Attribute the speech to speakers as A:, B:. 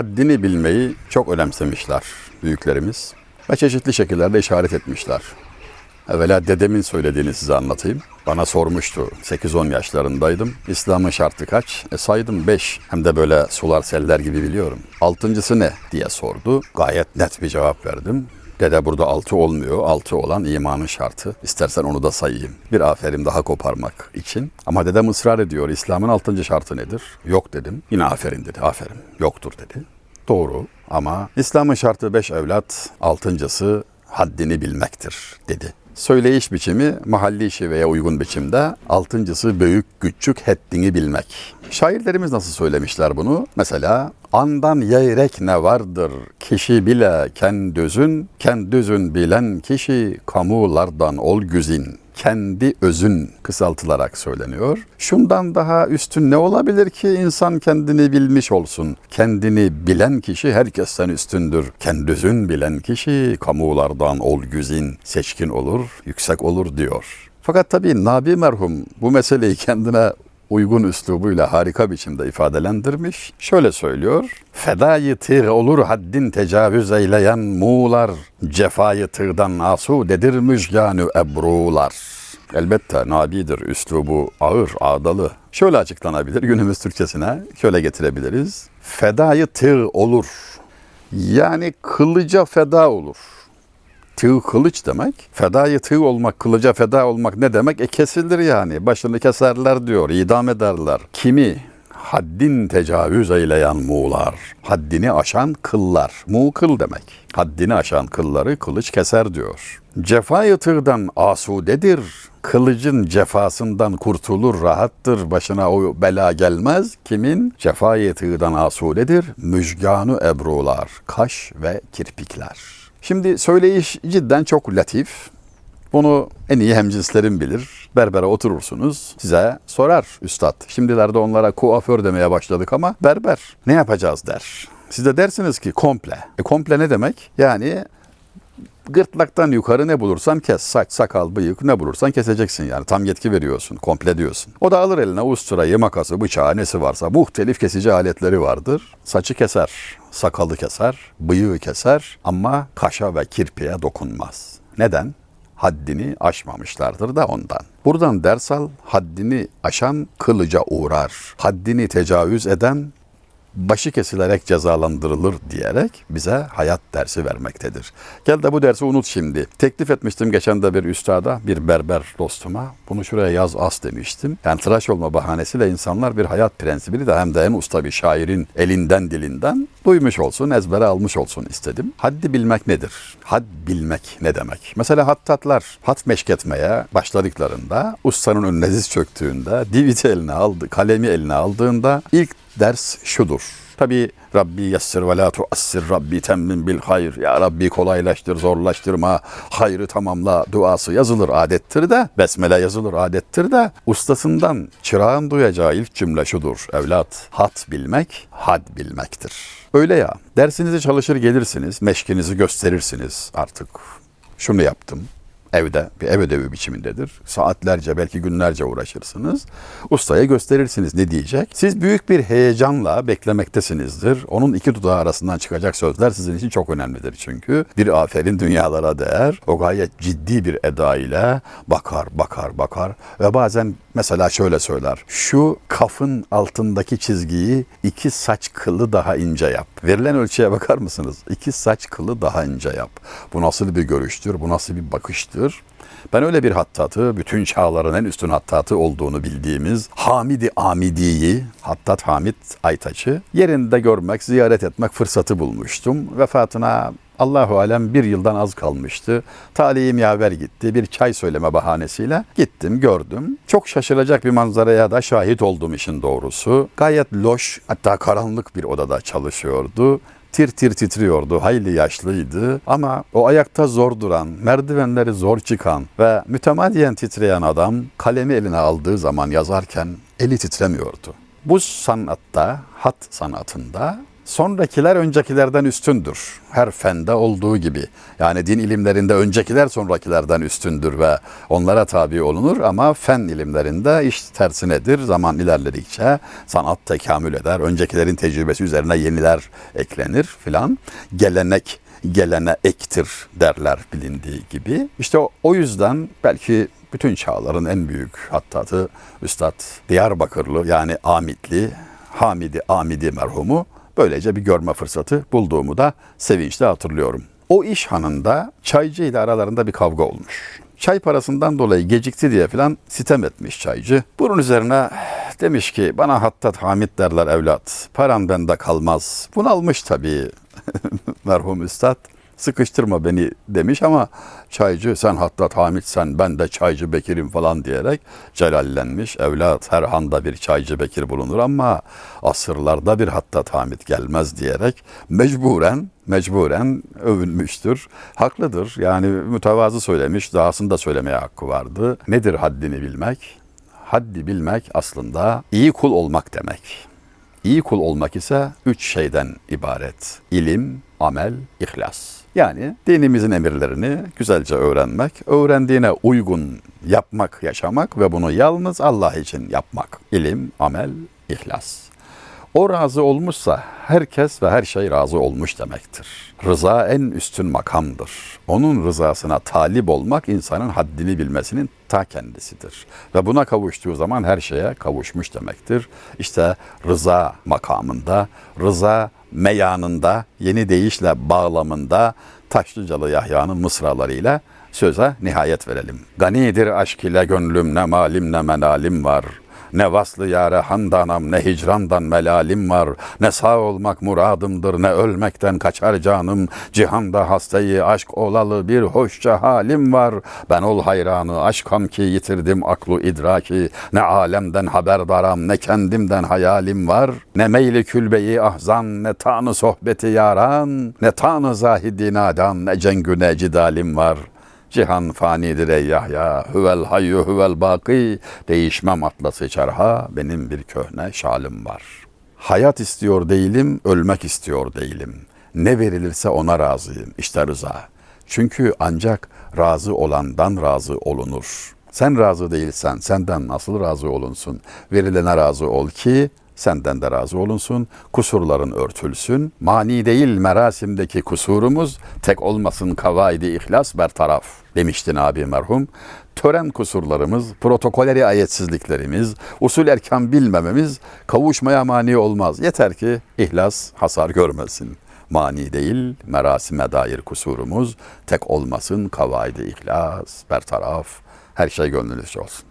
A: haddini bilmeyi çok önemsemişler büyüklerimiz ve çeşitli şekillerde işaret etmişler. Evvela dedemin söylediğini size anlatayım. Bana sormuştu. 8-10 yaşlarındaydım. İslam'ın şartı kaç? E saydım 5. Hem de böyle sular seller gibi biliyorum. Altıncısı ne diye sordu. Gayet net bir cevap verdim. Dede burada altı olmuyor. Altı olan imanın şartı. İstersen onu da sayayım. Bir aferin daha koparmak için. Ama dedem ısrar ediyor. İslam'ın altıncı şartı nedir? Yok dedim. Yine aferin dedi. Aferin. Yoktur dedi. Doğru ama İslam'ın şartı beş evlat, altıncısı haddini bilmektir dedi. Söyleyiş biçimi mahalli şiveye uygun biçimde, altıncısı büyük küçük haddini bilmek. Şairlerimiz nasıl söylemişler bunu? Mesela andan yeyrek ne vardır kişi bile kendüzün, kendüzün bilen kişi kamulardan ol güzin kendi özün kısaltılarak söyleniyor. Şundan daha üstün ne olabilir ki insan kendini bilmiş olsun. Kendini bilen kişi herkesten üstündür. Kendüzün bilen kişi kamulardan ol güzin, seçkin olur, yüksek olur diyor. Fakat tabii Nabi merhum bu meseleyi kendine uygun üslubuyla harika biçimde ifadelendirmiş. Şöyle söylüyor. Fedayı tığ olur haddin tecavüz eyleyen muğlar. Cefayı tığdan asudedir müjganü ebrular. Elbette nabidir, üslubu ağır, ağdalı. Şöyle açıklanabilir günümüz Türkçesine, şöyle getirebiliriz. Fedayı tığ olur. Yani kılıca feda olur. Tığ kılıç demek. Fedayı tığ olmak, kılıca feda olmak ne demek? E kesilir yani. Başını keserler diyor, idam ederler. Kimi? Haddin tecavüz eyleyen muğlar. Haddini aşan kıllar. Mu kıl demek. Haddini aşan kılları kılıç keser diyor. Cefayı tığdan asudedir. Kılıcın cefasından kurtulur, rahattır. Başına o bela gelmez. Kimin? Cefayı tığdan asudedir. Müjganı ebrular. Kaş ve kirpikler. Şimdi söyleyiş cidden çok latif. Bunu en iyi hemcinslerin bilir. Berbere oturursunuz. Size sorar üstad. Şimdilerde onlara kuaför demeye başladık ama berber ne yapacağız der. Siz de dersiniz ki komple. E komple ne demek? Yani gırtlaktan yukarı ne bulursan kes. Saç, sakal, bıyık ne bulursan keseceksin yani. Tam yetki veriyorsun. Komple diyorsun. O da alır eline usturayı, makası, bıçağı nesi varsa. Muhtelif kesici aletleri vardır. Saçı keser, sakalı keser, bıyığı keser ama kaşa ve kirpiğe dokunmaz. Neden? Haddini aşmamışlardır da ondan. Buradan ders al, haddini aşan kılıca uğrar. Haddini tecavüz eden başı kesilerek cezalandırılır diyerek bize hayat dersi vermektedir. Gel de bu dersi unut şimdi. Teklif etmiştim geçen de bir üstada, bir berber dostuma. Bunu şuraya yaz as demiştim. Yani tıraş olma bahanesiyle insanlar bir hayat prensibini de hem de en usta bir şairin elinden dilinden duymuş olsun, ezbere almış olsun istedim. Haddi bilmek nedir? Had bilmek ne demek? Mesela hattatlar hat meşketmeye başladıklarında, ustanın önüne diz çöktüğünde, diviti eline aldı, kalemi eline aldığında ilk ders şudur. Tabi Rabbi yessir ve la tuassir Rabbi temmin bil hayr. Ya Rabbi kolaylaştır, zorlaştırma, hayrı tamamla duası yazılır adettir de, besmele yazılır adettir de, ustasından çırağın duyacağı ilk cümle şudur. Evlat, hat bilmek, had bilmektir. Öyle ya, dersinizi çalışır gelirsiniz, meşkinizi gösterirsiniz artık. Şunu yaptım, evde bir ev ödevi biçimindedir. Saatlerce belki günlerce uğraşırsınız. Ustaya gösterirsiniz ne diyecek. Siz büyük bir heyecanla beklemektesinizdir. Onun iki dudağı arasından çıkacak sözler sizin için çok önemlidir çünkü. Bir aferin dünyalara değer. O gayet ciddi bir eda ile bakar bakar bakar ve bazen mesela şöyle söyler. Şu kafın altındaki çizgiyi iki saç kılı daha ince yap. Verilen ölçüye bakar mısınız? İki saç kılı daha ince yap. Bu nasıl bir görüştür? Bu nasıl bir bakıştır? Ben öyle bir hattatı, bütün çağların en üstün hattatı olduğunu bildiğimiz Hamidi Amidi'yi, Hattat Hamid Aytaç'ı yerinde görmek, ziyaret etmek fırsatı bulmuştum. Vefatına Allahu alem bir yıldan az kalmıştı. Talihim yaver gitti. Bir çay söyleme bahanesiyle gittim, gördüm. Çok şaşıracak bir manzaraya da şahit oldum işin doğrusu. Gayet loş, hatta karanlık bir odada çalışıyordu tir tir titriyordu, hayli yaşlıydı ama o ayakta zor duran, merdivenleri zor çıkan ve mütemadiyen titreyen adam kalemi eline aldığı zaman yazarken eli titremiyordu. Bu sanatta, hat sanatında Sonrakiler öncekilerden üstündür. Her fende olduğu gibi. Yani din ilimlerinde öncekiler sonrakilerden üstündür ve onlara tabi olunur ama fen ilimlerinde iş tersinedir. Zaman ilerledikçe sanat tekamül eder. Öncekilerin tecrübesi üzerine yeniler eklenir filan. Gelenek gelene ektir derler bilindiği gibi. İşte o, o yüzden belki bütün çağların en büyük hattatı Üstad Diyarbakırlı yani Amitli Hamidi Amidi merhumu böylece bir görme fırsatı bulduğumu da sevinçle hatırlıyorum. O iş hanında çaycı ile aralarında bir kavga olmuş. Çay parasından dolayı gecikti diye filan sitem etmiş çaycı. Bunun üzerine demiş ki bana Hattat Hamid derler evlat. Param bende kalmaz. Bunalmış tabii merhum üstad. Sıkıştırma beni demiş ama çaycı sen Hattat Hamid sen ben de çaycı Bekir'im falan diyerek celallenmiş. Evlat her handa bir çaycı Bekir bulunur ama asırlarda bir Hattat Hamid gelmez diyerek mecburen mecburen övünmüştür. Haklıdır. Yani mütevazı söylemiş. Dahasını da söylemeye hakkı vardı. Nedir haddini bilmek? Haddi bilmek aslında iyi kul olmak demek. İyi kul olmak ise üç şeyden ibaret. İlim, amel, ihlas. Yani dinimizin emirlerini güzelce öğrenmek, öğrendiğine uygun yapmak, yaşamak ve bunu yalnız Allah için yapmak. İlim, amel, ihlas. O razı olmuşsa herkes ve her şey razı olmuş demektir. Rıza en üstün makamdır. Onun rızasına talip olmak insanın haddini bilmesinin ta kendisidir. Ve buna kavuştuğu zaman her şeye kavuşmuş demektir. İşte rıza makamında, rıza meyanında, yeni deyişle bağlamında Taşlıcalı Yahya'nın mısralarıyla söze nihayet verelim. Ganidir aşk ile gönlüm ne malim ne menalim var. Ne vaslı yare handanam ne hicrandan melalim var. Ne sağ olmak muradımdır ne ölmekten kaçar canım. Cihanda hastayı aşk olalı bir hoşça halim var. Ben ol hayranı aşkam ki yitirdim aklı idraki. Ne alemden haberdaram ne kendimden hayalim var. Ne meyli külbeyi ahzan ne tanı sohbeti yaran. Ne tanı zahidi nadan ne cengü ne cidalim var. Cihan fanidir ey Yahya, huvel hayyu huvel baki, değişmem atlası çarha, benim bir köhne şalim var. Hayat istiyor değilim, ölmek istiyor değilim. Ne verilirse ona razıyım, işte rıza. Çünkü ancak razı olandan razı olunur. Sen razı değilsen senden nasıl razı olunsun? Verilene razı ol ki senden de razı olunsun, kusurların örtülsün. Mani değil merasimdeki kusurumuz, tek olmasın kavaidi ihlas bertaraf demiştin abi merhum. Tören kusurlarımız, protokoleri ayetsizliklerimiz, usul erkan bilmememiz kavuşmaya mani olmaz. Yeter ki ihlas hasar görmesin. Mani değil, merasime dair kusurumuz tek olmasın kavaidi ihlas, bertaraf, her şey gönlünüzce olsun.